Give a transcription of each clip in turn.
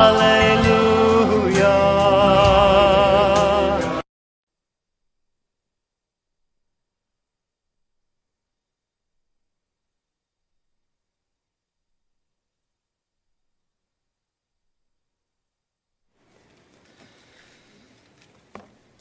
Hallelujah.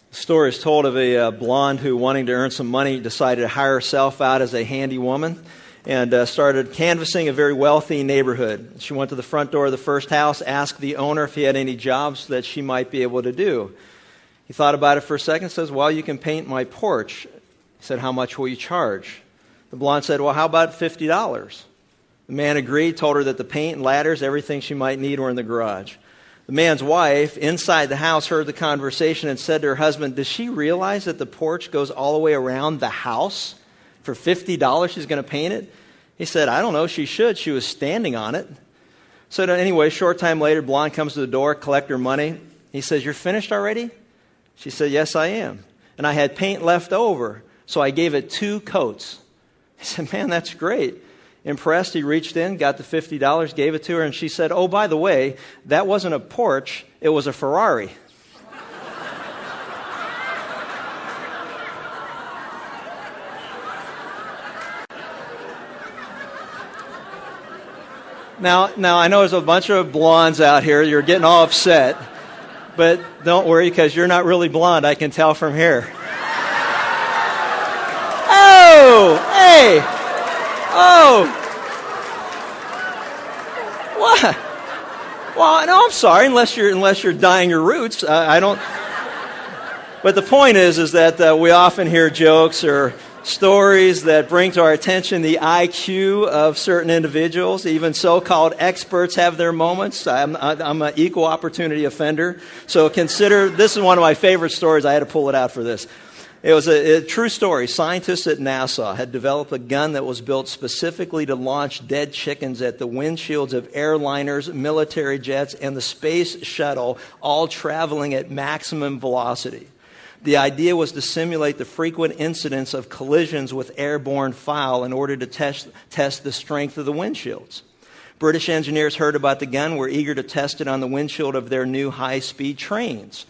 The story is told of a uh, blonde who, wanting to earn some money, decided to hire herself out as a handy woman and uh, started canvassing a very wealthy neighborhood. She went to the front door of the first house, asked the owner if he had any jobs that she might be able to do. He thought about it for a second, says, Well, you can paint my porch. He said, How much will you charge? The blonde said, Well, how about $50? The man agreed, told her that the paint and ladders, everything she might need, were in the garage. The man's wife, inside the house, heard the conversation and said to her husband, Does she realize that the porch goes all the way around the house? For $50, she's going to paint it? He said, I don't know. She should. She was standing on it. So, anyway, short time later, Blonde comes to the door, collect her money. He says, You're finished already? She said, Yes, I am. And I had paint left over, so I gave it two coats. He said, Man, that's great. Impressed, he reached in, got the $50, gave it to her, and she said, Oh, by the way, that wasn't a Porsche, it was a Ferrari. Now, now I know there's a bunch of blondes out here. You're getting all upset, but don't worry because you're not really blonde. I can tell from here. Oh, hey, oh, what? Well, no, I'm sorry. Unless you're unless you're dyeing your roots, I, I don't. But the point is, is that uh, we often hear jokes or stories that bring to our attention the IQ of certain individuals. Even so called experts have their moments. I'm, I'm an equal opportunity offender. So consider this is one of my favorite stories. I had to pull it out for this. It was a, a, true story. Scientists at NASA had developed a gun that was built specifically to launch dead chickens at the windshields of airliners, military jets, and the space shuttle, all traveling at maximum velocity. The idea was to simulate the frequent incidents of collisions with airborne fowl in order to test, test the strength of the windshields. British engineers heard about the gun, were eager to test it on the windshield of their new high speed trains.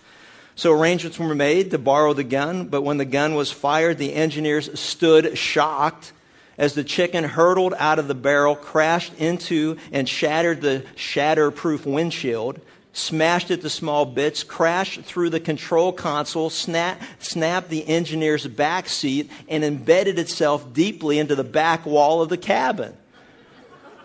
So arrangements were made to borrow the gun, but when the gun was fired, the engineers stood shocked as the chicken hurtled out of the barrel, crashed into and shattered the shatterproof windshield, smashed it to small bits, crashed through the control console, snap, snapped the engineer's back seat, and embedded itself deeply into the back wall of the cabin.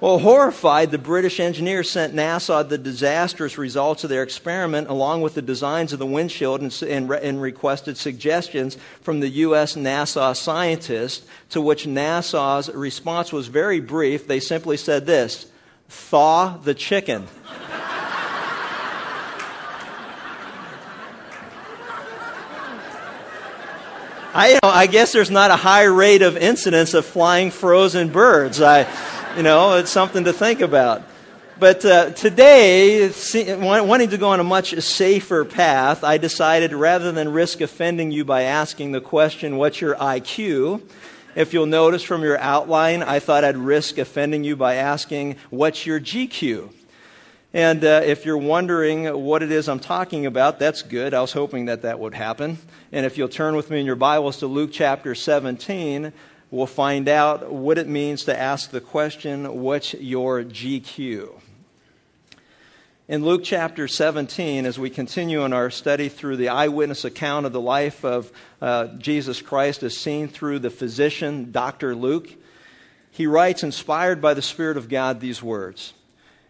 Well, horrified, the British engineers sent NASA the disastrous results of their experiment along with the designs of the windshield and, and, and, requested suggestions from the U.S. NASA scientists, to which NASA's response was very brief. They simply said this thaw the chicken. I, you know, I guess there's not a high rate of incidence of flying frozen birds. I, you know, it's something to think about. But uh, today, wanting to go on a much safer path, I decided rather than risk offending you by asking the question, What's your IQ? If you'll notice from your outline, I thought I'd risk offending you by asking, What's your GQ? And uh, if you're wondering what it is I'm talking about, that's good. I was hoping that that would happen. And if you'll turn with me in your Bibles to Luke chapter 17, we'll find out what it means to ask the question, What's your GQ? In Luke chapter 17, as we continue in our study through the eyewitness account of the life of uh, Jesus Christ as seen through the physician, Dr. Luke, he writes, inspired by the Spirit of God, these words.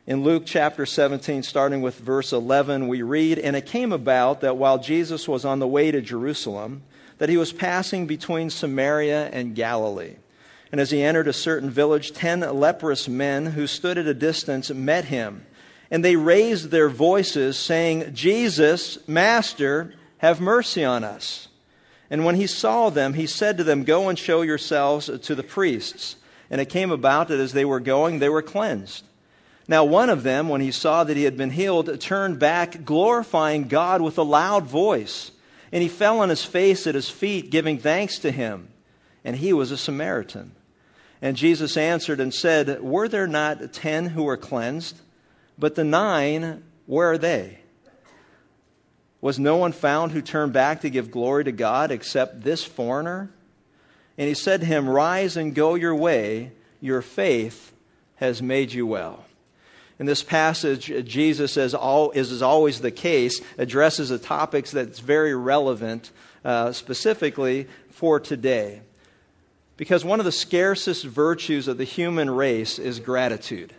In Luke chapter 17, starting with verse 11, we read, And it came about that while Jesus was on the way to Jerusalem, that he was passing between Samaria and Galilee. And as he entered a certain village, ten leprous men who stood at a distance met him. And they raised their voices, saying, Jesus, Master, have mercy on us. And when he saw them, he said to them, Go and show yourselves to the priests. And it came about that as they were going, they were cleansed. Now, one of them, when he saw that he had been healed, turned back, glorifying God with a loud voice. And he fell on his face at his feet, giving thanks to him. And he was a Samaritan. And Jesus answered and said, Were there not ten who were cleansed? But the nine, Where are they? Was no one found who turned back to give glory to God except this foreigner? And he said to him, Rise and go your way. Your faith has made you well. In this passage, Jesus, as, is always the case, addresses a topic that's very relevant uh, specifically for today. Because one of the scarcest virtues of the human race is gratitude.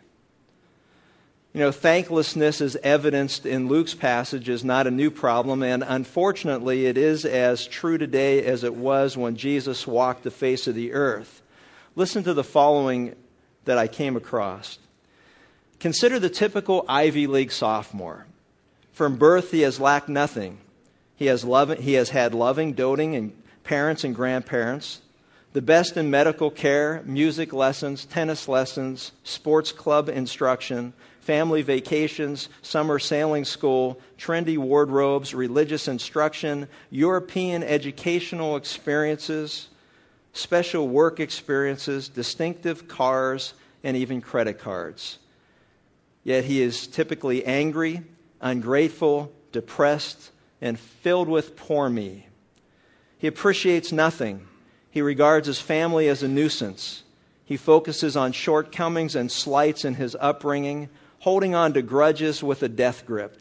You know, thanklessness is evidenced in Luke's passage is not a new problem, and unfortunately, it is as true today as it was when Jesus walked the face of the earth. Listen to the following that I came across. Consider the typical Ivy League sophomore. From birth, he has lacked nothing. He has, he has had loving, doting, and parents and grandparents the best in medical care, music lessons, tennis lessons, sports club instruction, family vacations, summer sailing school, trendy wardrobes, religious instruction, European educational experiences, special work experiences, distinctive cars, and even credit cards. Yet he is typically angry, ungrateful, depressed, and filled with poor me. He appreciates nothing he regards his family as a nuisance. He focuses on shortcomings and slights in his upbringing, holding on to grudges with a death grip.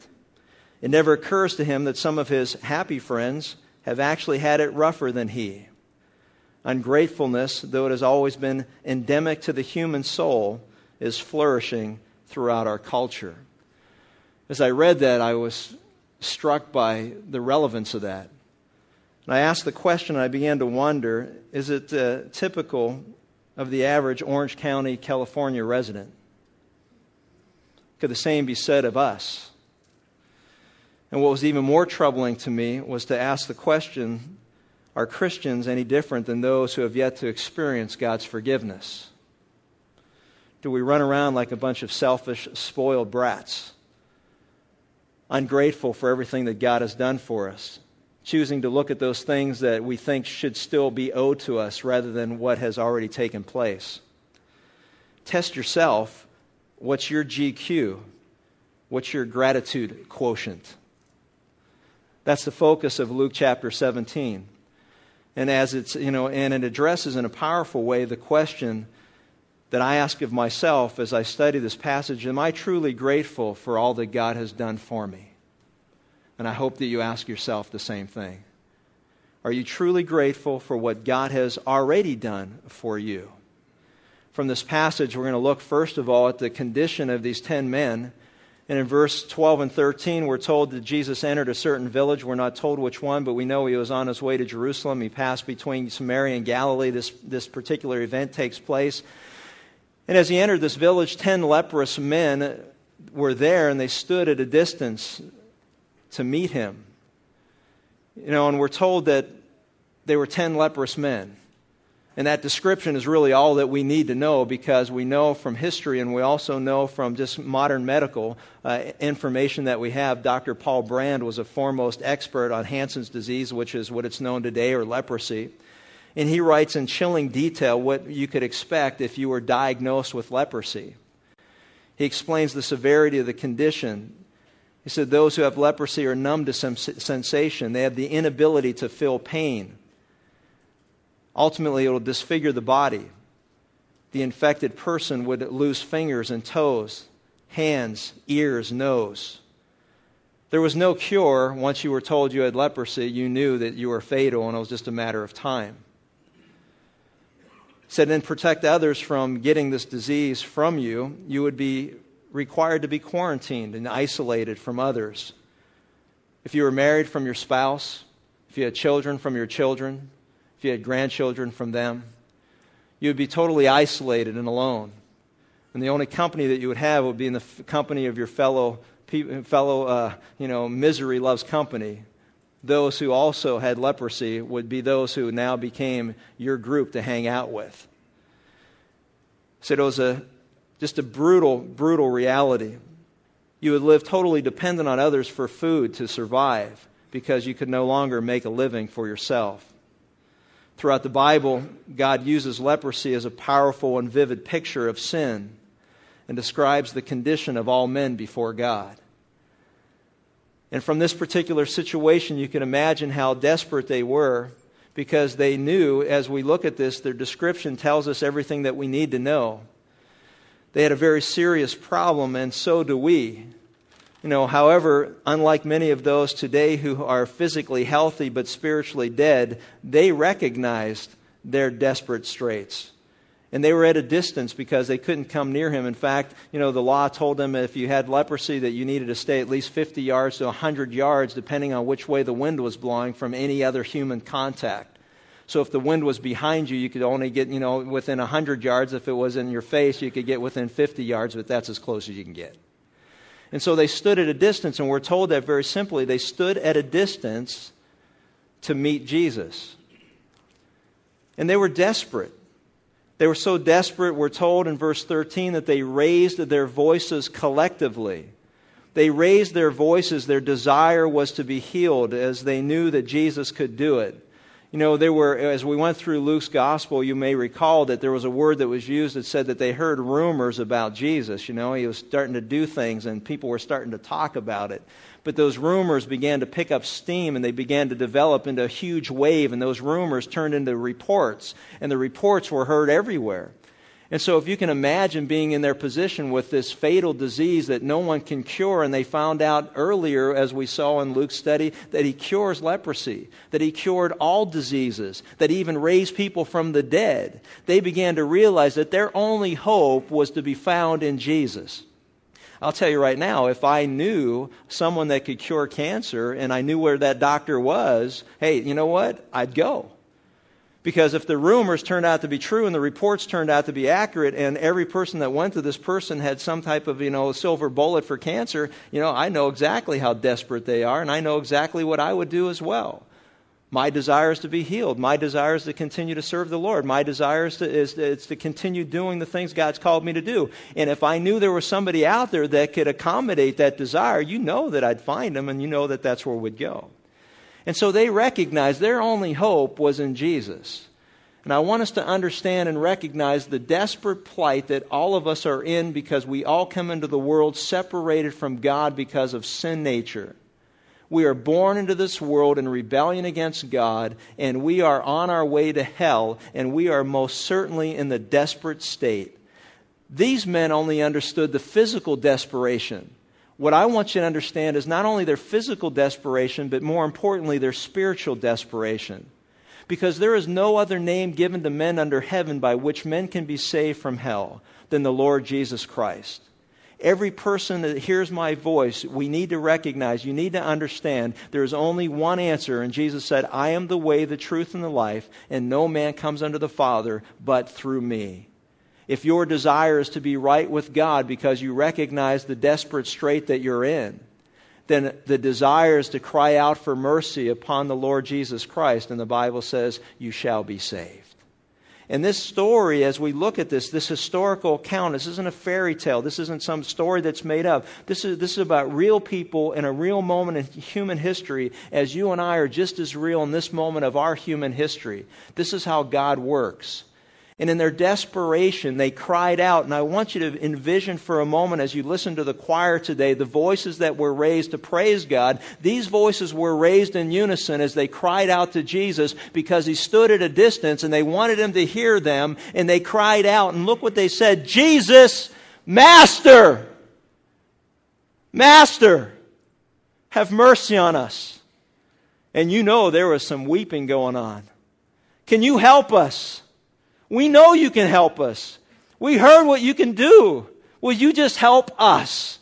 It never occurs to him that some of his happy friends have actually had it rougher than he. Ungratefulness, though it has always been endemic to the human soul, is flourishing throughout our culture. As I read that, I was struck by the relevance of that. And I asked the question, and I began to wonder is it uh, typical of the average Orange County, California resident? Could the same be said of us? And what was even more troubling to me was to ask the question are Christians any different than those who have yet to experience God's forgiveness? Do we run around like a bunch of selfish, spoiled brats, ungrateful for everything that God has done for us? choosing to look at those things that we think should still be owed to us rather than what has already taken place. Test yourself. What's your GQ? What's your gratitude quotient? That's the focus of Luke chapter 17. And as it's, you know, and it addresses in a powerful way the question that I ask of myself as I study this passage Am I truly grateful for all that God has done for me? And I hope that you ask yourself the same thing. Are you truly grateful for what God has already done for you? From this passage, we're going to look first of all at the condition of these ten men. And in verse 12 and 13, we're told that Jesus entered a certain village. We're not told which one, but we know he was on his way to Jerusalem. He passed between Samaria and Galilee. This, this particular event takes place. And as he entered this village, ten leprous men were there, and they stood at a distance to meet him. You know, and we're told that they were 10 leprous men. And that description is really all that we need to know because we know from history and we also know from just modern medical uh, information that we have. Dr. Paul Brand was a foremost expert on Hansen's disease, which is what it's known today, or leprosy. And he writes in chilling detail what you could expect if you were diagnosed with leprosy. He explains the severity of the condition, he said, Those who have leprosy are numb to some sensation. They have the inability to feel pain. Ultimately, it will disfigure the body. The infected person would lose fingers and toes, hands, ears, nose. There was no cure. Once you were told you had leprosy, you knew that you were fatal and it was just a matter of time. Said, and protect others from getting this disease from you, you would be required to be quarantined and isolated from others. If you were married from your spouse, if you had children from your children, if you had grandchildren from them, you would be totally isolated and alone. And the only company that you would have would be in the company of your fellow, fellow uh, you know, misery loves company. Those who also had leprosy would be those who now became your group to hang out with. So it was a just a brutal, brutal reality. You would live totally dependent on others for food to survive because you could no longer make a living for yourself. Throughout the Bible, God uses leprosy as a powerful and vivid picture of sin and describes the condition of all men before God. And from this particular situation, you can imagine how desperate they were because they knew, as we look at this, their description tells us everything that we need to know. They had a very serious problem, and so do we. You know, however, unlike many of those today who are physically healthy but spiritually dead, they recognized their desperate straits. And they were at a distance because they couldn't come near him. In fact, you know, the law told them if you had leprosy that you needed to stay at least 50 yards to 100 yards, depending on which way the wind was blowing, from any other human contact. So if the wind was behind you, you could only get, you know, within 100 yards. If it was in your face, you could get within 50 yards, but that's as close as you can get. And so they stood at a distance, and we're told that very simply. They stood at a distance to meet Jesus. And they were desperate. They were so desperate, we're told in verse 13, that they raised their voices collectively. They raised their voices. Their desire was to be healed as they knew that Jesus could do it. You know, there were, as we went through Luke's gospel, you may recall that there was a word that was used that said that they heard rumors about Jesus. You know, he was starting to do things and people were starting to talk about it. But those rumors began to pick up steam and they began to develop into a huge wave, and those rumors turned into reports, and the reports were heard everywhere. And so, if you can imagine being in their position with this fatal disease that no one can cure, and they found out earlier, as we saw in Luke's study, that he cures leprosy, that he cured all diseases, that he even raised people from the dead, they began to realize that their only hope was to be found in Jesus. I'll tell you right now, if I knew someone that could cure cancer and I knew where that doctor was, hey, you know what? I'd go. Because if the rumors turned out to be true and the reports turned out to be accurate and every person that went to this person had some type of, you know, silver bullet for cancer, you know, I know exactly how desperate they are and I know exactly what I would do as well. My desire is to be healed. My desire is to continue to serve the Lord. My desire is to, is, is to continue doing the things God's called me to do. And if I knew there was somebody out there that could accommodate that desire, you know that I'd find them and you know that that's where we'd go. And so they recognized their only hope was in Jesus. And I want us to understand and recognize the desperate plight that all of us are in because we all come into the world separated from God because of sin nature. We are born into this world in rebellion against God, and we are on our way to hell, and we are most certainly in the desperate state. These men only understood the physical desperation what I want you to understand is not only their physical desperation, but more importantly, their spiritual desperation. Because there is no other name given to men under heaven by which men can be saved from hell than the Lord Jesus Christ. Every person that hears my voice, we need to recognize, you need to understand, there is only one answer. And Jesus said, I am the way, the truth, and the life, and no man comes unto the Father but through me if your desire is to be right with God because you recognize the desperate strait that you're in, then the desire is to cry out for mercy upon the Lord Jesus Christ, and the Bible says, You shall be saved. And this story, as we look at this, this historical account, this isn't a fairy tale. This isn't some story that's made up. This is, this is about real people in a real moment in human history, as you and I are just as real in this moment of our human history. This is how God works. And in their desperation, they cried out. And I want you to envision for a moment as you listen to the choir today, the voices that were raised to praise God. These voices were raised in unison as they cried out to Jesus because he stood at a distance and they wanted him to hear them. And they cried out. And look what they said Jesus, Master! Master! Have mercy on us. And you know there was some weeping going on. Can you help us? We know you can help us. We heard what you can do. Will you just help us?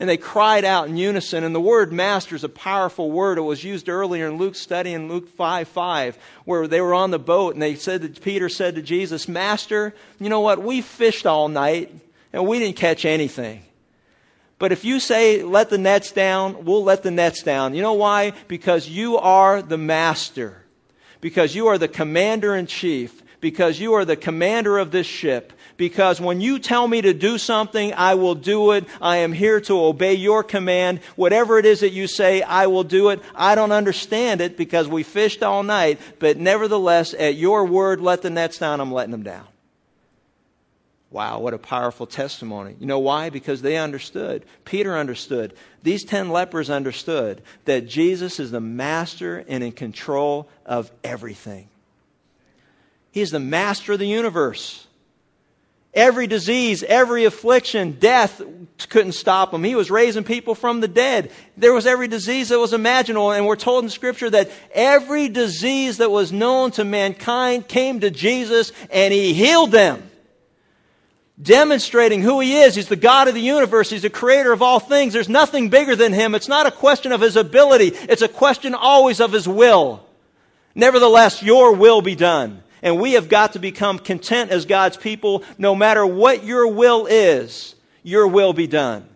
And they cried out in unison. And the word master is a powerful word. It was used earlier in Luke's study in Luke 5 5, where they were on the boat and they said that Peter said to Jesus, Master, you know what? We fished all night and we didn't catch anything. But if you say, let the nets down, we'll let the nets down. You know why? Because you are the master. Because you are the commander in chief because you are the commander of this ship. Because when you tell me to do something, I will do it. I am here to obey your command. Whatever it is that you say, I will do it. I don't understand it because we fished all night, but nevertheless, at your word, let the nets down. I'm letting them down. Wow, what a powerful testimony. You know why? Because they understood. Peter understood. These ten lepers understood that Jesus is the master and in control of everything. He is the master of the universe. Every disease, every affliction, death couldn't stop him. He was raising people from the dead. There was every disease that was imaginable. And we're told in Scripture that every disease that was known to mankind came to Jesus and he healed them. Demonstrating who he is. He's the God of the universe. He's the creator of all things. There's nothing bigger than him. It's not a question of his ability. It's a question always of his will. Nevertheless, your will be done. And we have got to become content as God's people, no matter what your will is, your will be done.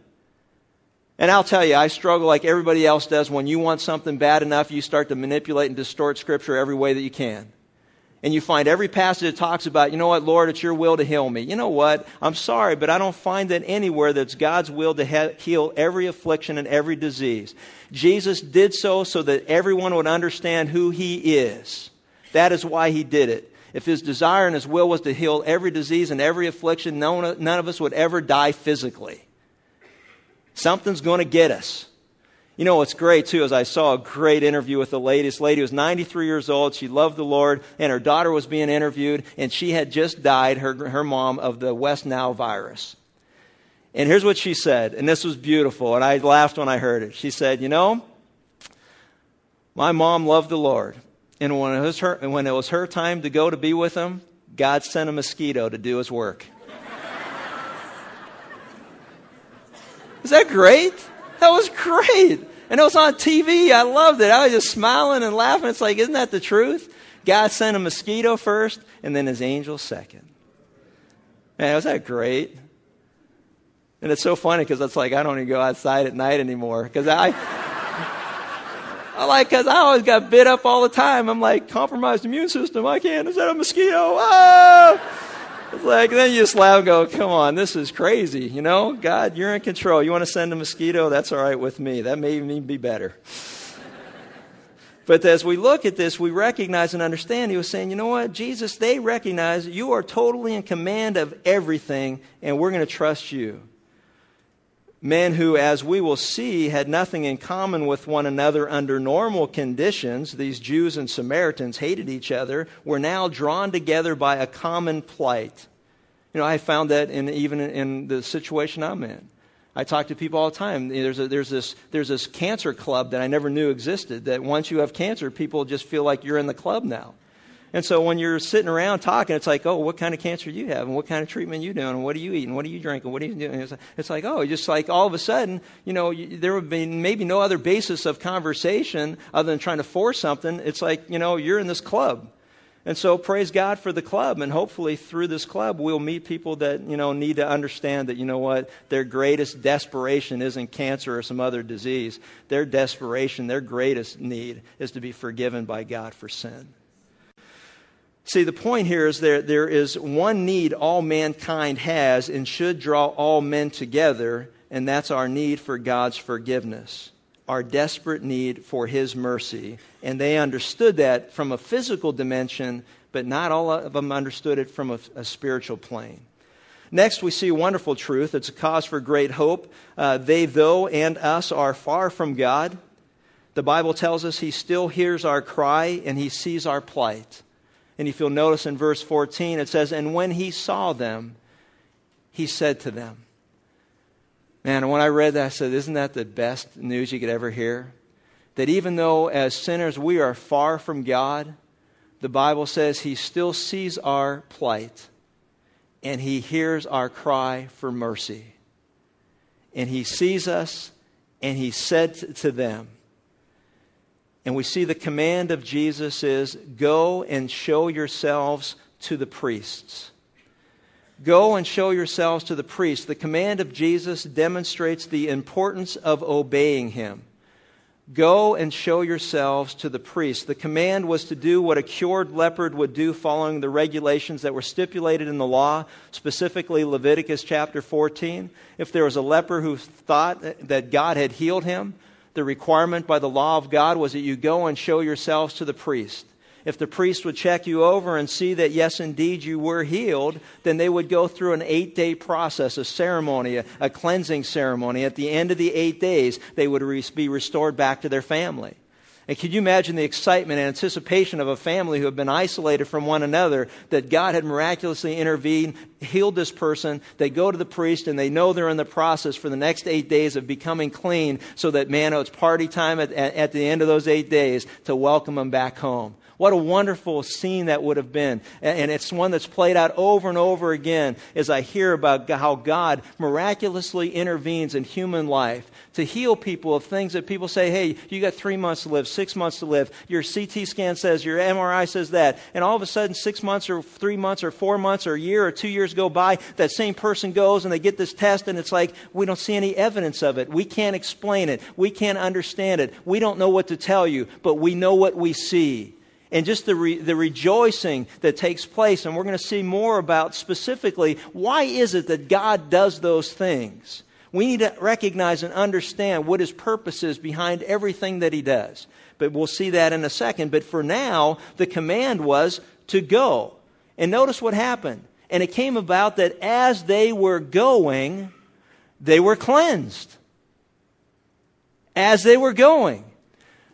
And I'll tell you, I struggle like everybody else does. When you want something bad enough, you start to manipulate and distort Scripture every way that you can. And you find every passage that talks about, you know what, Lord, it's your will to heal me. You know what? I'm sorry, but I don't find that anywhere that's God's will to he- heal every affliction and every disease. Jesus did so so that everyone would understand who He is. That is why He did it. If his desire and his will was to heal every disease and every affliction, none of us would ever die physically. Something's going to get us. You know what's great too is I saw a great interview with the lady. This lady was 93 years old. She loved the Lord, and her daughter was being interviewed, and she had just died, her, her mom, of the West Nile virus. And here's what she said, and this was beautiful, and I laughed when I heard it. She said, You know, my mom loved the Lord, and when it was her, when it was her time to go to be with him, God sent a mosquito to do his work. Is that great? That was great. And it was on TV. I loved it. I was just smiling and laughing. It's like, isn't that the truth? God sent a mosquito first and then his angel second. Man, was that great? And it's so funny because it's like I don't even go outside at night anymore because I. I like, cause I always got bit up all the time. I'm like, compromised immune system. I can't. Is that a mosquito? Ah! It's like, then you just laugh and go, come on, this is crazy. You know, God, you're in control. You want to send a mosquito? That's all right with me. That may even be better. But as we look at this, we recognize and understand he was saying, you know what, Jesus, they recognize you are totally in command of everything, and we're going to trust you men who, as we will see, had nothing in common with one another under normal conditions, these Jews and Samaritans hated each other, were now drawn together by a common plight. You know, I found that in, even in the situation I'm in. I talk to people all the time. There's, a, there's, this, there's this cancer club that I never knew existed, that once you have cancer, people just feel like you're in the club now. And so when you're sitting around talking, it's like, oh, what kind of cancer do you have? And what kind of treatment you doing? And what are you eating? What are you drinking? What are you doing? It's like, it's like oh, just like all of a sudden, you know, there would be maybe no other basis of conversation other than trying to force something. It's like, you know, you're in this club. And so praise God for the club. And hopefully through this club, we'll meet people that, you know, need to understand that, you know what, their greatest desperation isn't cancer or some other disease. Their desperation, their greatest need is to be forgiven by God for sin. See, the point here is there, there is one need all mankind has and should draw all men together, and that's our need for God's forgiveness, our desperate need for His mercy. And they understood that from a physical dimension, but not all of them understood it from a, a spiritual plane. Next, we see wonderful truth. It's a cause for great hope. Uh, they, though, and us are far from God. The Bible tells us He still hears our cry and He sees our plight. And if you'll notice in verse 14, it says, And when he saw them, he said to them, Man, when I read that, I said, Isn't that the best news you could ever hear? That even though as sinners we are far from God, the Bible says he still sees our plight and he hears our cry for mercy. And he sees us and he said to them, and we see the command of Jesus is go and show yourselves to the priests. Go and show yourselves to the priests. The command of Jesus demonstrates the importance of obeying him. Go and show yourselves to the priests. The command was to do what a cured leopard would do following the regulations that were stipulated in the law, specifically Leviticus chapter 14. If there was a leper who thought that God had healed him, the requirement by the law of God was that you go and show yourselves to the priest. If the priest would check you over and see that, yes, indeed, you were healed, then they would go through an eight day process, a ceremony, a, a, cleansing ceremony. At the end of the eight days, they would be restored back to their family. And can you imagine the excitement and anticipation of a family who have been isolated from one another that God had miraculously intervened, healed this person. They go to the priest and they know they're in the process for the next eight days of becoming clean so that, man, oh, it's party time at, at the end of those eight days to welcome them back home. What a wonderful scene that would have been. And it's one that's played out over and over again as I hear about how God miraculously intervenes in human life to heal people of things that people say, hey, you got three months to live, six months to live. Your CT scan says, your MRI says that. And all of a sudden, six months or three months or four months or a year or two years go by, that same person goes and they get this test and it's like, we don't see any evidence of it. We can't explain it. We can't understand it. We don't know what to tell you, but we know what we see and just the, re, the rejoicing that takes place. And we're going to see more about specifically why is it that God does those things. We need to recognize and understand what his purpose is behind everything that he does. But we'll see that in a second. But for now, the command was to go. And notice what happened. And it came about that as they were going, they were cleansed. As they were going.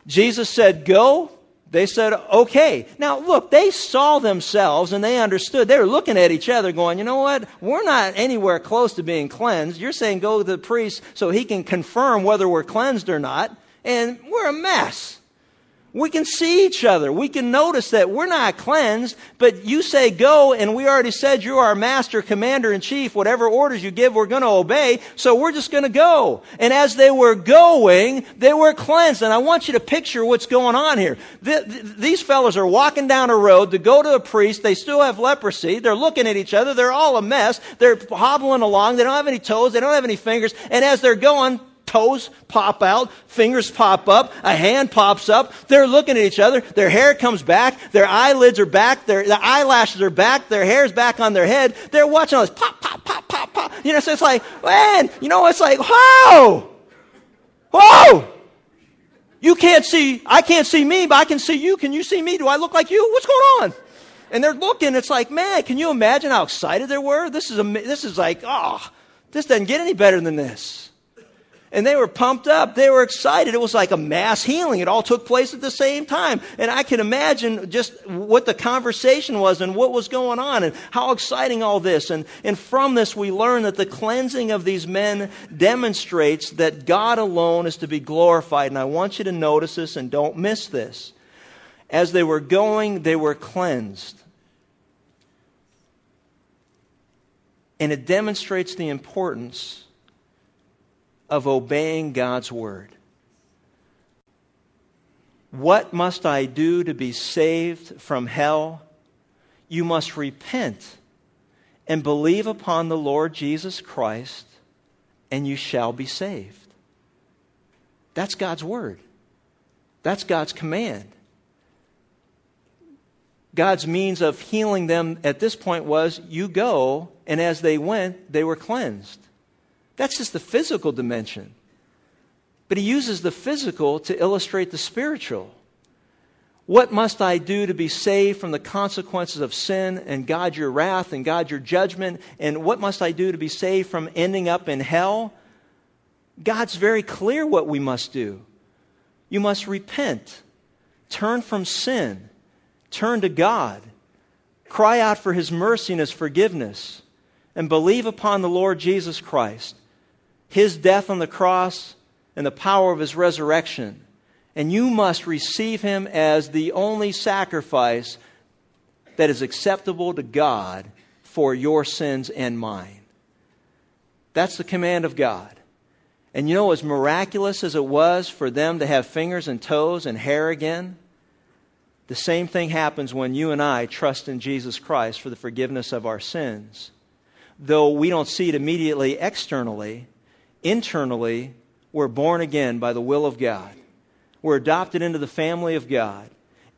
Jesus said, Go, they said, okay. Now, look, they saw themselves and they understood. They were looking at each other going, you know what? We're not anywhere close to being cleansed. You're saying go to the priest so he can confirm whether we're cleansed or not. And we're a mess. We can see each other. We can notice that we're not cleansed, but you say go, and we already said you're our master, commander in chief. Whatever orders you give, we're going to obey. So we're just going to go. And as they were going, they were cleansed. And I want you to picture what's going on here. these fellows are walking down a road to go to a priest. They still have leprosy. They're looking at each other. They're all a mess. They're hobbling along. They don't have any toes. They don't have any fingers. And as they're going, toes pop out, fingers pop up, a hand pops up. They're looking at each other. Their hair comes back. Their eyelids are back. Their, eyelashes are back. Their hair's back on their head. They're watching all this pop, pop, pop, pop, pop. You know, so it's like, man, you know, it's like, whoa, whoa. You can't see, I can't see me, but I can see you. Can you see me? Do I look like you? What's going on? And they're looking. It's like, man, can you imagine how excited they were? This is a, this is like, oh, this doesn't get any better than this and they were pumped up. They were excited. It was like a mass healing. It all took place at the same time. And I can imagine just what the conversation was and what was going on and how exciting all this. And, and from this, we learn that the cleansing of these men demonstrates that God alone is to be glorified. And I want you to notice this and don't miss this. As they were going, they were cleansed. And it demonstrates the importance of obeying God's word. What must I do to be saved from hell? You must repent and believe upon the Lord Jesus Christ, and you shall be saved. That's God's word. That's God's command. God's means of healing them at this point was you go, and as they went, they were cleansed. That's just the physical dimension. But he uses the physical to illustrate the spiritual. What must I do to be saved from the consequences of sin and God your wrath and God your judgment? And what must I do to be saved from ending up in hell? God's very clear what we must do. You must repent, turn from sin, turn to God, cry out for his mercy and his forgiveness, and believe upon the Lord Jesus Christ his death on the cross and the power of his resurrection. And you must receive him as the only sacrifice that is acceptable to God for your sins and mine. That's the command of God. And you know, as miraculous as it was for them to have fingers and toes and hair again, the same thing happens when you and I trust in Jesus Christ for the forgiveness of our sins. Though we don't see it immediately externally, internally, we're born again by the will of God. We're adopted into the family of God.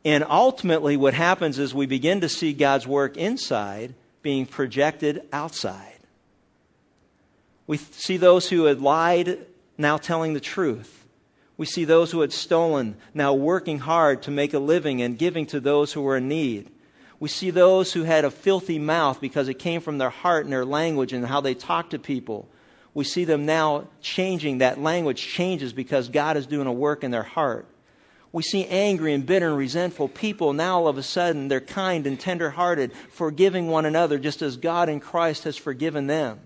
And ultimately, what happens is we begin to see God's work inside being projected outside. We see those who had lied now telling the truth. We see those who had stolen now working hard to make a living and giving to those who were in need. We see those who had a filthy mouth because it came from their heart and their language and how they talk to people. We see them now changing. That language changes because God is doing a work in their heart. We see angry and bitter and resentful people. Now, all of a sudden, they're kind and tenderhearted, forgiving one another just as God in Christ has forgiven them.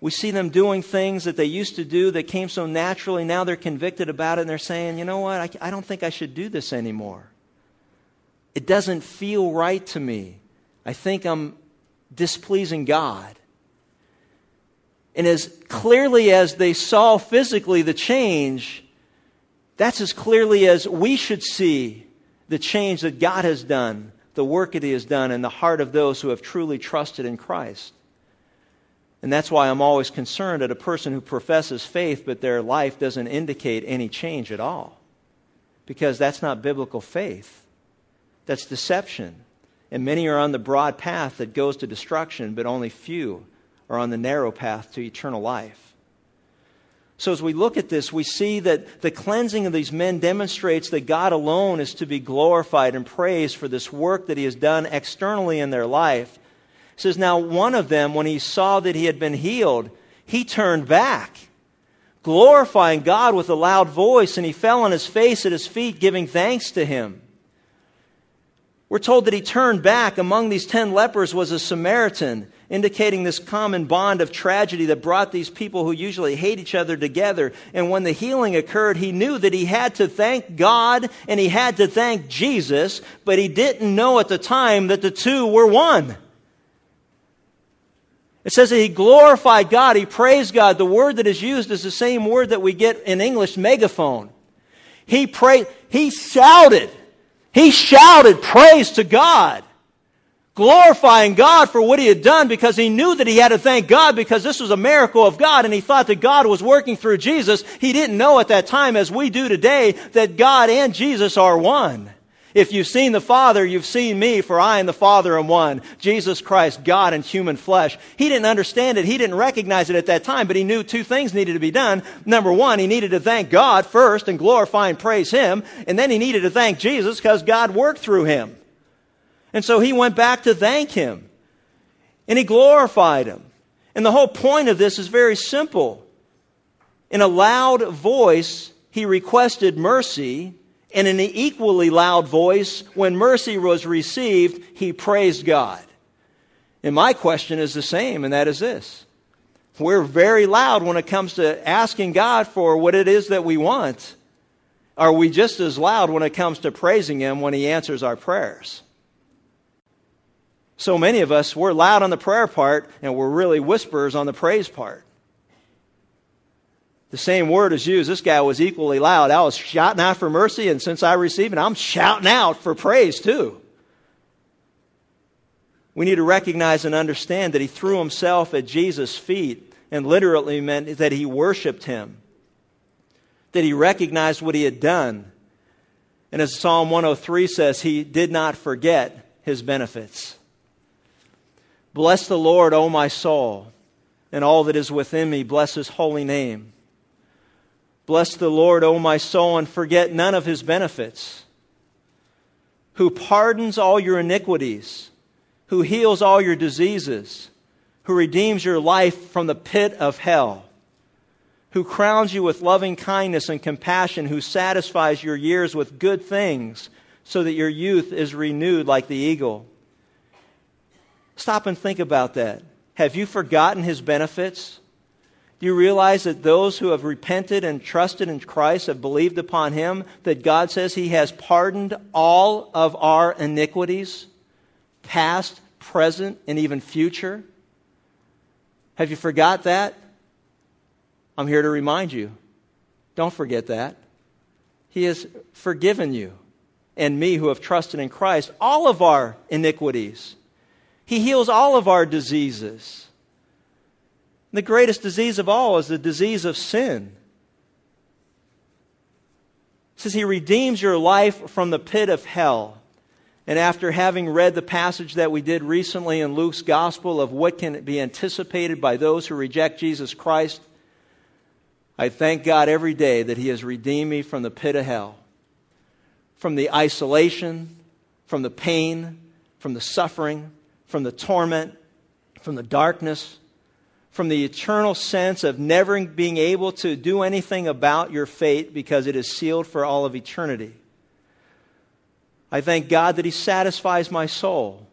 We see them doing things that they used to do that came so naturally. Now they're convicted about it and they're saying, you know what? I, I don't think I should do this anymore. It doesn't feel right to me. I think I'm displeasing God. And as clearly as they saw physically the change, that's as clearly as we should see the change that God has done, the work that He has done in the heart of those who have truly trusted in Christ. And that's why I'm always concerned at a person who professes faith, but their life doesn't indicate any change at all. Because that's not biblical faith. That's deception. And many are on the broad path that goes to destruction, but only few are on the narrow path to eternal life. So, as we look at this, we see that the cleansing of these men demonstrates that God alone is to be glorified and praised for this work that He has done externally in their life. It says, Now, one of them, when he saw that he had been healed, he turned back, glorifying God with a loud voice, and he fell on his face at his feet, giving thanks to Him. We're told that he turned back. Among these ten lepers was a Samaritan, indicating this common bond of tragedy that brought these people who usually hate each other together. And when the healing occurred, he knew that he had to thank God and he had to thank Jesus, but he didn't know at the time that the two were one. It says that he glorified God, he praised God. The word that is used is the same word that we get in English, megaphone. He prayed, he shouted. He shouted praise to God, glorifying God for what he had done because he knew that he had to thank God because this was a miracle of God and he thought that God was working through Jesus. He didn't know at that time, as we do today, that God and Jesus are one. If you've seen the Father, you've seen me, for I and the Father am one. Jesus Christ, God in human flesh. He didn't understand it. He didn't recognize it at that time, but he knew two things needed to be done. Number one, he needed to thank God first and glorify and praise Him. And then he needed to thank Jesus because God worked through him. And so he went back to thank Him. And he glorified Him. And the whole point of this is very simple. In a loud voice, he requested mercy in an equally loud voice, when mercy was received, he praised God. And my question is the same, and that is this. We're very loud when it comes to asking God for what it is that we want. Are we just as loud when it comes to praising Him when He answers our prayers? So many of us, we're loud on the prayer part, and we're really whisperers on the praise part. The same word is used. This guy was equally loud. I was shouting out for mercy, and since I received it, I'm shouting out for praise too. We need to recognize and understand that he threw himself at Jesus' feet and literally meant that he worshiped him, that he recognized what he had done. And as Psalm 103 says, he did not forget his benefits. Bless the Lord, O my soul, and all that is within me. Bless his holy name. Bless the Lord, O my soul, and forget none of his benefits, who pardons all your iniquities, who heals all your diseases, who redeems your life from the pit of hell, who crowns you with loving kindness and compassion, who satisfies your years with good things, so that your youth is renewed like the eagle. Stop and think about that. Have you forgotten his benefits? Do you realize that those who have repented and trusted in Christ have believed upon him, that God says he has pardoned all of our iniquities, past, present, and even future? Have you forgot that? I'm here to remind you. Don't forget that. He has forgiven you and me who have trusted in Christ all of our iniquities. He heals all of our diseases. The greatest disease of all is the disease of sin. It says he redeems your life from the pit of hell. And after having read the passage that we did recently in Luke's gospel of what can be anticipated by those who reject Jesus Christ, I thank God every day that He has redeemed me from the pit of hell, from the isolation, from the pain, from the suffering, from the torment, from the darkness, from the eternal sense of never being able to do anything about your fate because it is sealed for all of eternity. I thank God that He satisfies my soul.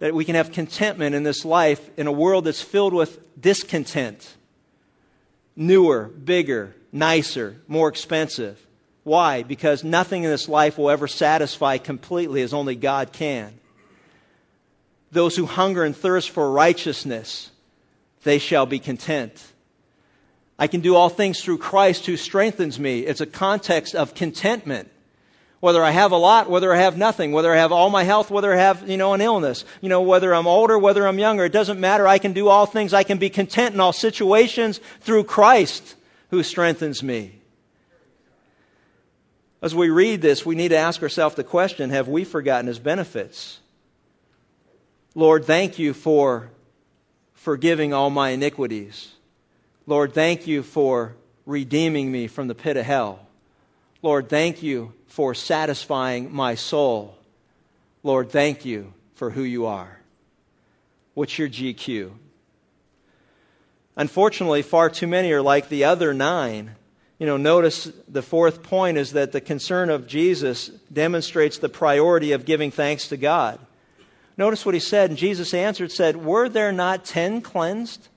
That we can have contentment in this life in a world that's filled with discontent. Newer, bigger, nicer, more expensive. Why? Because nothing in this life will ever satisfy completely as only God can. Those who hunger and thirst for righteousness, they shall be content. I can do all things through Christ who strengthens me. It's a context of contentment whether I have a lot, whether I have nothing, whether I have all my health, whether I have, you know, an illness, you know, whether I'm older, whether I'm younger, it doesn't matter. I can do all things. I can be content in all situations through Christ who strengthens me. As we read this, we need to ask ourselves the question have we forgotten his benefits? Lord, thank you for forgiving all my iniquities. Lord, thank you for redeeming me from the pit of hell. Lord, thank you for satisfying my soul. Lord, thank you for who you are. What's your GQ? Unfortunately, far too many are like the other nine. You know, notice the fourth point is that the concern of Jesus demonstrates the priority of giving thanks to God. Notice what he said, and Jesus answered, said, Were there not ten cleansed?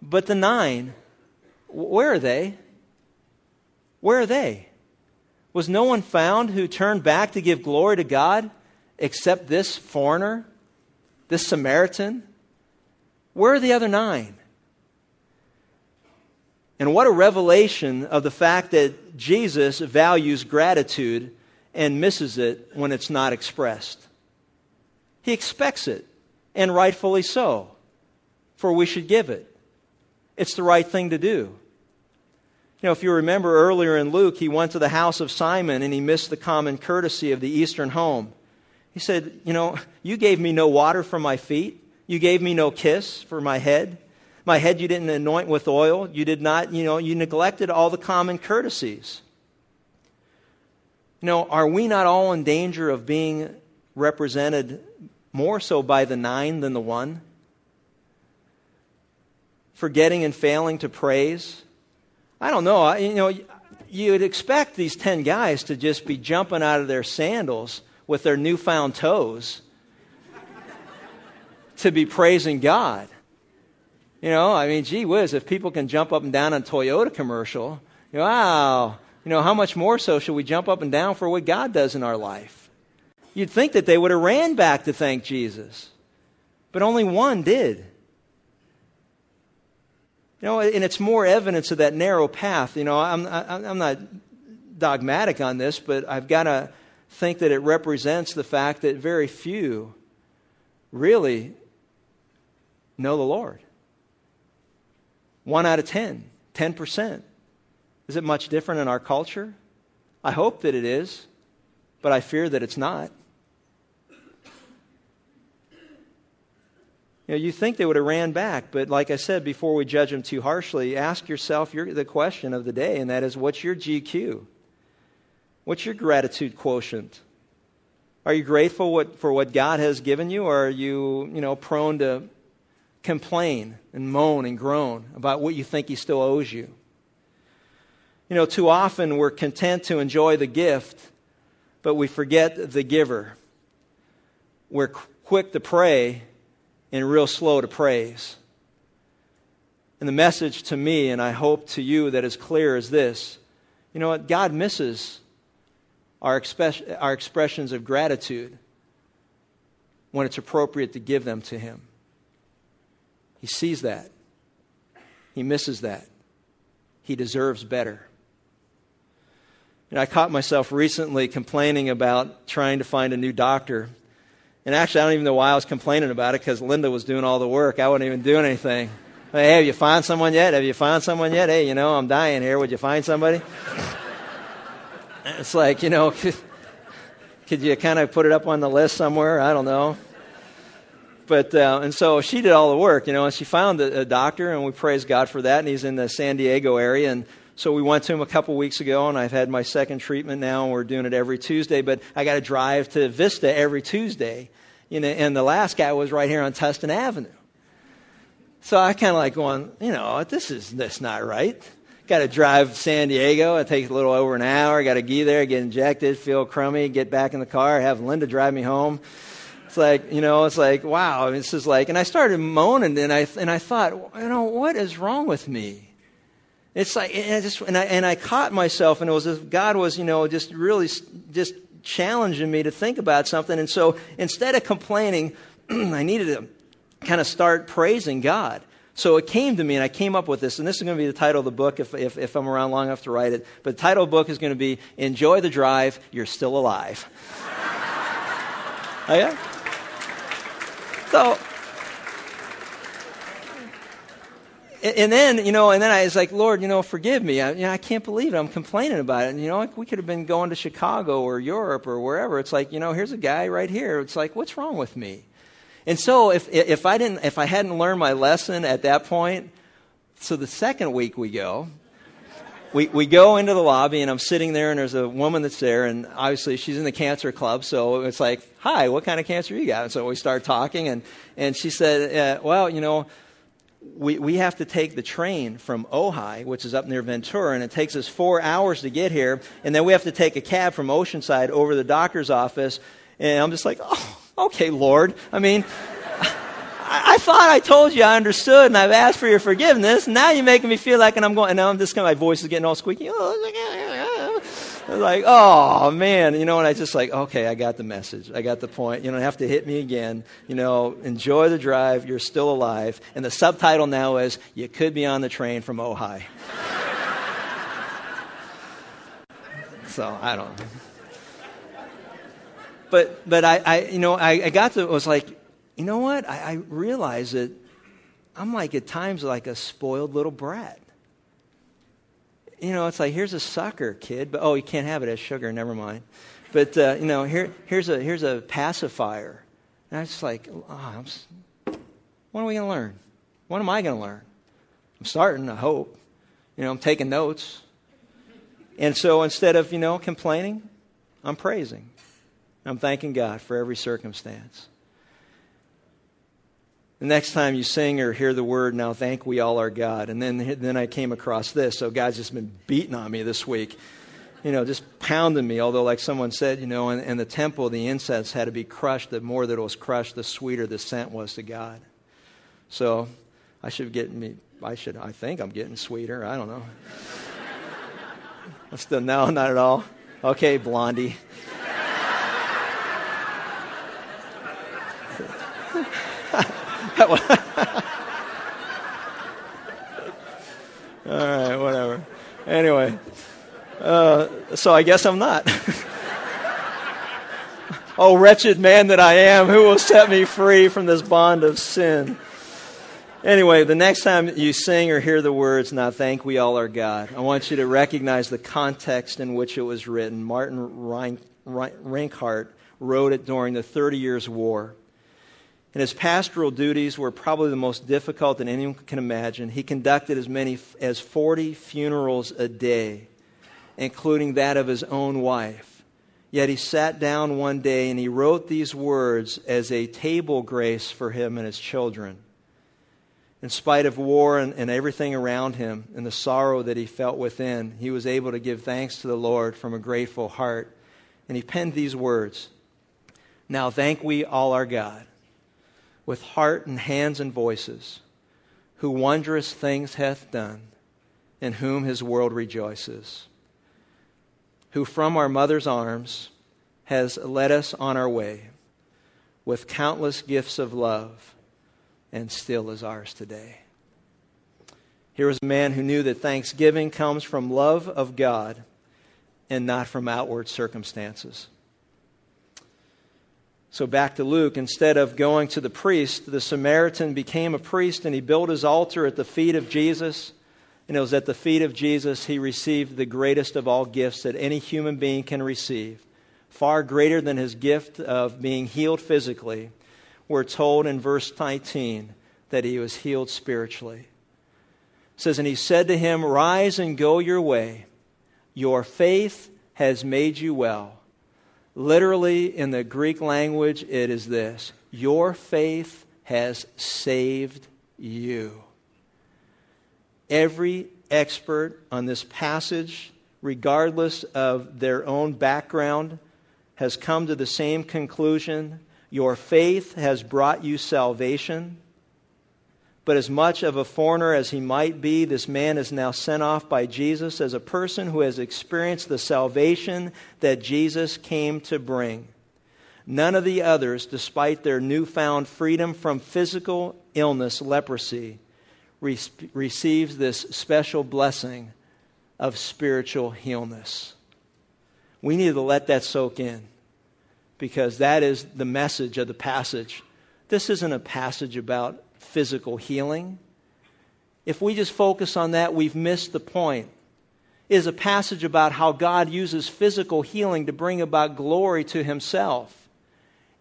But the nine, where are they? Where are they? Was no one found who turned back to give glory to God except this foreigner, this Samaritan? Where are the other nine? And what a revelation of the fact that Jesus values gratitude and misses it when it's not expressed. He expects it, and rightfully so, for we should give it. It's the right thing to do. You know, if you remember earlier in Luke, he went to the house of Simon and he missed the common courtesy of the Eastern home. He said, You know, you gave me no water for my feet. You gave me no kiss for my head. My head you didn't anoint with oil. You did not, you know, you neglected all the common courtesies. You know, are we not all in danger of being represented more so by the nine than the one? Forgetting and failing to praise, I don't know. You know, you'd expect these 10 guys to just be jumping out of their sandals with their newfound toes to be praising God. You know, I mean, gee whiz, if people can jump up and down on a Toyota commercial, wow, you know, how much more so should we jump up and down for what God does in our life? You'd think that they would have ran back to thank Jesus, but only one did. You know, and it's more evidence of that narrow path. You know, I'm, I'm not dogmatic on this, but I've got to think that it represents the fact that very few really know the Lord. One out of ten, 10%. Is it much different in our culture? I hope that it is, but I fear that it's not. You, know, you think they would have ran back, but like I said, before we judge them too harshly, ask yourself your, the question of the day, and that is what's your GQ? What's your gratitude quotient? Are you grateful what, for what God has given you, or are you, you know, prone to complain and moan and groan about what you think He still owes you? You know, too often we're content to enjoy the gift, but we forget the giver. We're quick to pray and real slow to praise. And the message to me, and I hope to you that is clear, is this. You know what? God misses our, our expressions of gratitude when it's appropriate to give them to Him. He sees that. He misses that. He deserves better. And I caught myself recently complaining about trying to find a new doctor and actually, I don't even know why I was complaining about it because Linda was doing all the work. I wasn't even doing anything. Hey, have you found someone yet? Have you found someone yet? Hey, you know, I'm dying here. Would you find somebody? it's like, you know, could, could you kind of put it up on the list somewhere? I don't know. but uh, and so she did all the work, you know, and she found a, a doctor, and we praise God for that. And he's in the San Diego area, and so we went to him a couple weeks ago, and I've had my second treatment now, and we're doing it every Tuesday. But I got to drive to Vista every Tuesday, you know, and the last guy was right here on Tustin Avenue. So I kind of like going, you know, this is this not right. Got to drive to San Diego. It takes a little over an hour. Got to get there, get injected, feel crummy, get back in the car, have Linda drive me home. It's like, you know, it's like, wow, this is like, and I started moaning and I, and I thought, you know, what is wrong with me? It's like, and I just, and I, and I caught myself and it was as God was, you know, just really just challenging me to think about something. And so instead of complaining, I needed to kind of start praising God. So it came to me, and I came up with this, and this is going to be the title of the book if, if, if I'm around long enough to write it. But the title of the book is going to be Enjoy the Drive, You're Still Alive. oh, yeah? So, and then, you know, and then I was like, Lord, you know, forgive me. I, you know, I can't believe it. I'm complaining about it. And, you know, like we could have been going to Chicago or Europe or wherever. It's like, you know, here's a guy right here. It's like, what's wrong with me? And so if, if I didn't, if I hadn't learned my lesson at that point, so the second week we go, we, we go into the lobby and I'm sitting there and there's a woman that's there and obviously she's in the cancer club. So it's like, hi, what kind of cancer you got? And so we start talking and, and she said, uh, well, you know, we, we have to take the train from Ojai, which is up near Ventura, and it takes us four hours to get here. And then we have to take a cab from Oceanside over to the doctor's office. And I'm just like, oh, okay, Lord. I mean, I, I thought I told you I understood and I've asked for your forgiveness. Now you're making me feel like, and I'm going, and now I'm just kind of, my voice is getting all squeaky. Like, oh man, you know, and I just like, okay, I got the message. I got the point. You don't have to hit me again. You know, enjoy the drive. You're still alive. And the subtitle now is, you could be on the train from Ojai. so I don't know. But, but I, I you know, I, I got to, it was like, you know what? I, I realized that I'm like at times like a spoiled little brat. You know, it's like here's a sucker kid, but oh, you can't have it as sugar. Never mind. But uh, you know, here here's a here's a pacifier, and I was just like, oh, when are we going to learn? What am I going to learn? I'm starting. I hope. You know, I'm taking notes. And so instead of you know complaining, I'm praising. I'm thanking God for every circumstance. The next time you sing or hear the word, now thank we all our God. And then, then I came across this. So God's just been beating on me this week. You know, just pounding me. Although, like someone said, you know, in, in the temple, the incense had to be crushed. The more that it was crushed, the sweeter the scent was to God. So I should get me, I should, I think I'm getting sweeter. I don't know. I'm still, no, not at all. Okay, Blondie. All right, whatever. Anyway, uh, so I guess I'm not. oh, wretched man that I am, who will set me free from this bond of sin? Anyway, the next time you sing or hear the words, Now thank we all our God, I want you to recognize the context in which it was written. Martin Rein, wrote it during the Thirty Years' War. And his pastoral duties were probably the most difficult that anyone can imagine. He conducted as many as 40 funerals a day, including that of his own wife. Yet he sat down one day and he wrote these words as a table grace for him and his children. In spite of war and, and everything around him and the sorrow that he felt within, he was able to give thanks to the Lord from a grateful heart. And he penned these words Now thank we all our God with heart and hands and voices, who wondrous things hath done, in whom his world rejoices, who from our mother's arms has led us on our way with countless gifts of love, and still is ours today. Here was a man who knew that thanksgiving comes from love of God and not from outward circumstances. So back to Luke, instead of going to the priest, the Samaritan became a priest and he built his altar at the feet of Jesus. And it was at the feet of Jesus he received the greatest of all gifts that any human being can receive, far greater than his gift of being healed physically, we're told in verse 19 that he was healed spiritually. It says, And he said to him, Rise and go your way. Your faith has made you well. Literally, in the Greek language, it is this Your faith has saved you. Every expert on this passage, regardless of their own background, has come to the same conclusion. Your faith has brought you salvation. But as much of a foreigner as he might be, this man is now sent off by Jesus as a person who has experienced the salvation that Jesus came to bring. None of the others, despite their newfound freedom from physical illness, leprosy, re- receives this special blessing of spiritual healness. We need to let that soak in because that is the message of the passage. This isn't a passage about physical healing. If we just focus on that, we've missed the point. It is a passage about how God uses physical healing to bring about glory to himself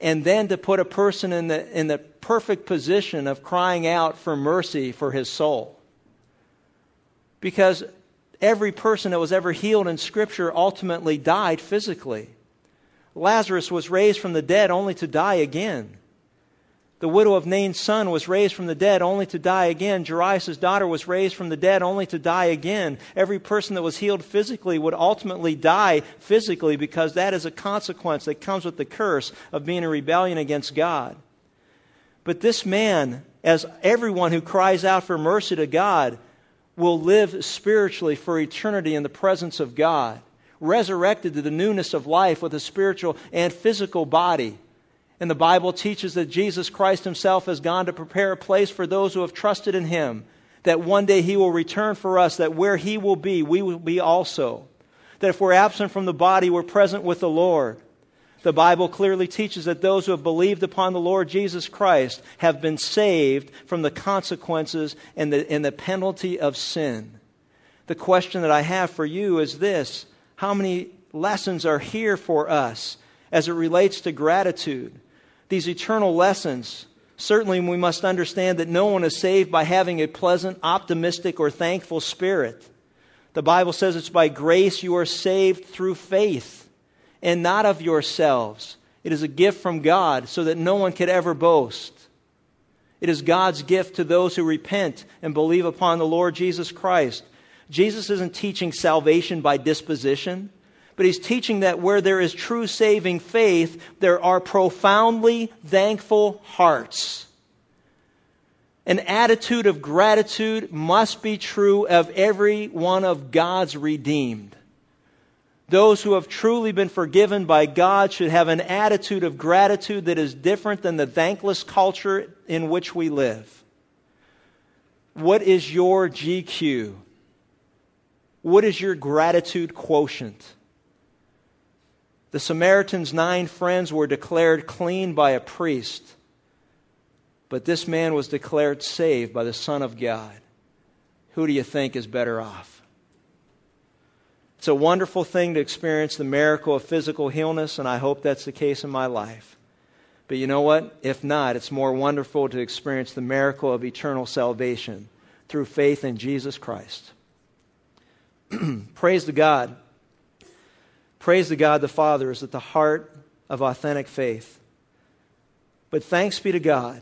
and then to put a person in the, in the perfect position of crying out for mercy for his soul. Because every person that was ever healed in Scripture ultimately died physically. Lazarus was raised from the dead only to die again. The widow of Nain's son was raised from the dead only to die again. Jairus' daughter was raised from the dead only to die again. Every person that was healed physically would ultimately die physically because that is a consequence that comes with the curse of being in rebellion against God. But this man, as everyone who cries out for mercy to God, will live spiritually for eternity in the presence of God, resurrected to the newness of life with a spiritual and physical body. And the Bible teaches that Jesus Christ himself has gone to prepare a place for those who have trusted in him, that one day he will return for us, that where he will be, we will be also. That if we're absent from the body, we're present with the Lord. The Bible clearly teaches that those who have believed upon the Lord Jesus Christ have been saved from the consequences and the, and the penalty of sin. The question that I have for you is this How many lessons are here for us as it relates to gratitude? These eternal lessons, certainly we must understand that no one is saved by having a pleasant, optimistic, or thankful spirit. The Bible says it's by grace you are saved through faith and not of yourselves. It is a gift from God so that no one could ever boast. It is God's gift to those who repent and believe upon the Lord Jesus Christ. Jesus isn't teaching salvation by disposition but he's teaching that where there is true saving faith, there are profoundly thankful hearts. An attitude of gratitude must be true of every one of God's redeemed. Those who have truly been forgiven by God should have an attitude of gratitude that is different than the thankless culture in which we live. What is your GQ? What is your gratitude quotient? The Samaritan's nine friends were declared clean by a priest, but this man was declared saved by the Son of God. Who do you think is better off? It's a wonderful thing to experience the miracle of physical healness, and I hope that's the case in my life. But you know what? If not, it's more wonderful to experience the miracle of eternal salvation through faith in Jesus Christ. Praise to God Praise to God the Father is at the heart of authentic faith. But thanks be to God,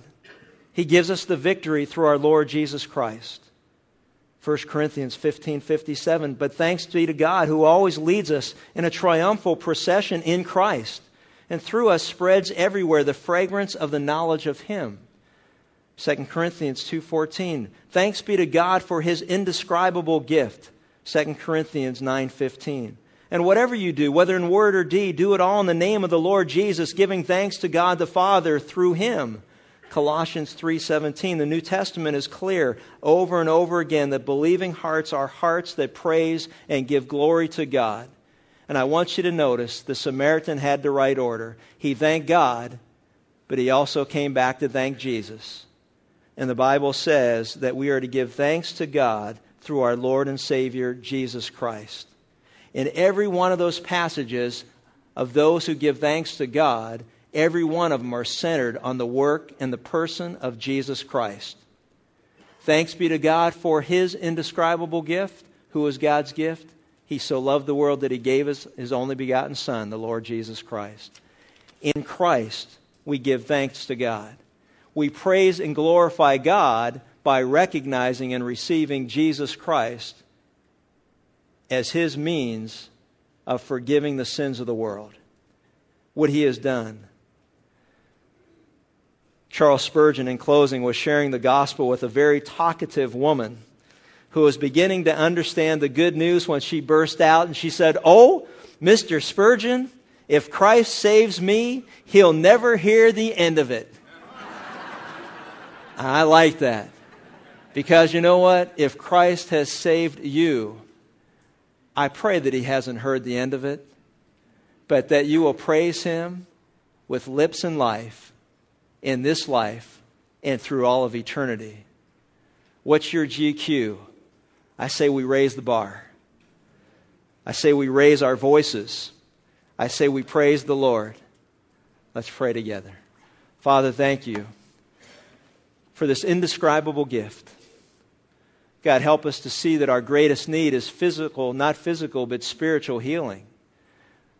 He gives us the victory through our Lord Jesus Christ. 1 Corinthians 15 57. But thanks be to God who always leads us in a triumphal procession in Christ, and through us spreads everywhere the fragrance of the knowledge of Him. 2 Corinthians 2:14 Thanks be to God for his indescribable gift 2 Corinthians 9:15 and whatever you do, whether in word or deed, do it all in the name of the Lord Jesus, giving thanks to God the Father through him. Colossians 3:17 the New Testament is clear over and over again that believing hearts are hearts that praise and give glory to God. And I want you to notice the Samaritan had the right order. He thanked God, but he also came back to thank Jesus. And the Bible says that we are to give thanks to God through our Lord and Savior Jesus Christ in every one of those passages of those who give thanks to God, Every one of them are centered on the work and the person of Jesus Christ. Thanks be to God for his indescribable gift. Who is God's gift? He so loved the world that he gave us his only begotten Son, the Lord Jesus Christ. In Christ, we give thanks to God. We praise and glorify God by recognizing and receiving Jesus Christ as his means of forgiving the sins of the world. What he has done. Charles Spurgeon, in closing, was sharing the gospel with a very talkative woman who was beginning to understand the good news when she burst out and she said, Oh, Mr. Spurgeon, if Christ saves me, he'll never hear the end of it. I like that. Because you know what? If Christ has saved you, I pray that he hasn't heard the end of it, but that you will praise him with lips and life in this life and through all of eternity. What's your GQ? I say we raise the bar. I say we raise our voices. I say we praise the Lord. Let's pray together. Father, thank you for this indescribable gift. God, help us to see that our greatest need is physical, not physical, but spiritual healing.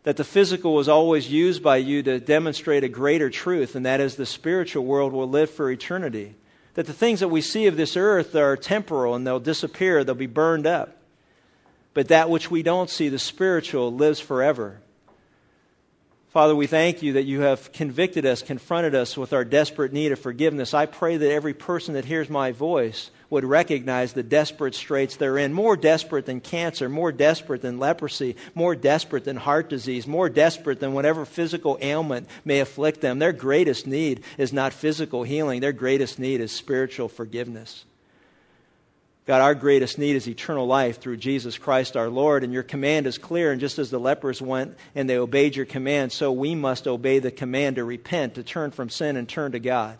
That the physical was always used by you to demonstrate a greater truth, and that is the spiritual world will live for eternity. That the things that we see of this earth are temporal and they'll disappear, they'll be burned up. But that which we don't see, the spiritual, lives forever. Father, we thank you that you have convicted us, confronted us with our desperate need of forgiveness. I pray that every person that hears my voice would recognize the desperate straits they're in. More desperate than cancer, more desperate than leprosy, more desperate than heart disease, more desperate than whatever physical ailment may afflict them. Their greatest need is not physical healing, their greatest need is spiritual forgiveness. God, our greatest need is eternal life through Jesus Christ our Lord, and your command is clear. And just as the lepers went and they obeyed your command, so we must obey the command to repent, to turn from sin and turn to God,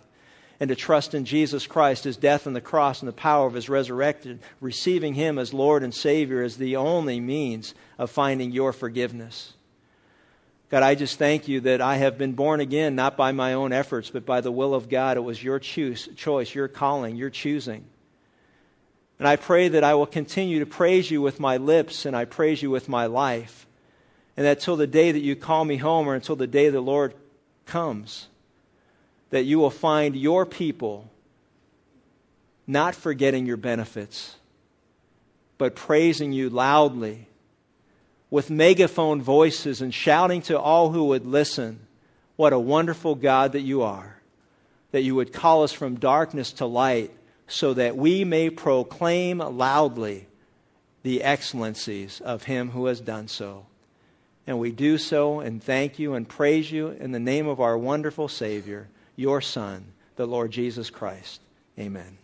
and to trust in Jesus Christ, his death on the cross, and the power of his resurrection, receiving him as Lord and Savior is the only means of finding your forgiveness. God, I just thank you that I have been born again, not by my own efforts, but by the will of God. It was your choose, choice, your calling, your choosing. And I pray that I will continue to praise you with my lips and I praise you with my life. And that till the day that you call me home or until the day the Lord comes, that you will find your people not forgetting your benefits, but praising you loudly with megaphone voices and shouting to all who would listen, What a wonderful God that you are, that you would call us from darkness to light so that we may proclaim loudly the excellencies of him who has done so. And we do so and thank you and praise you in the name of our wonderful Savior, your Son, the Lord Jesus Christ. Amen.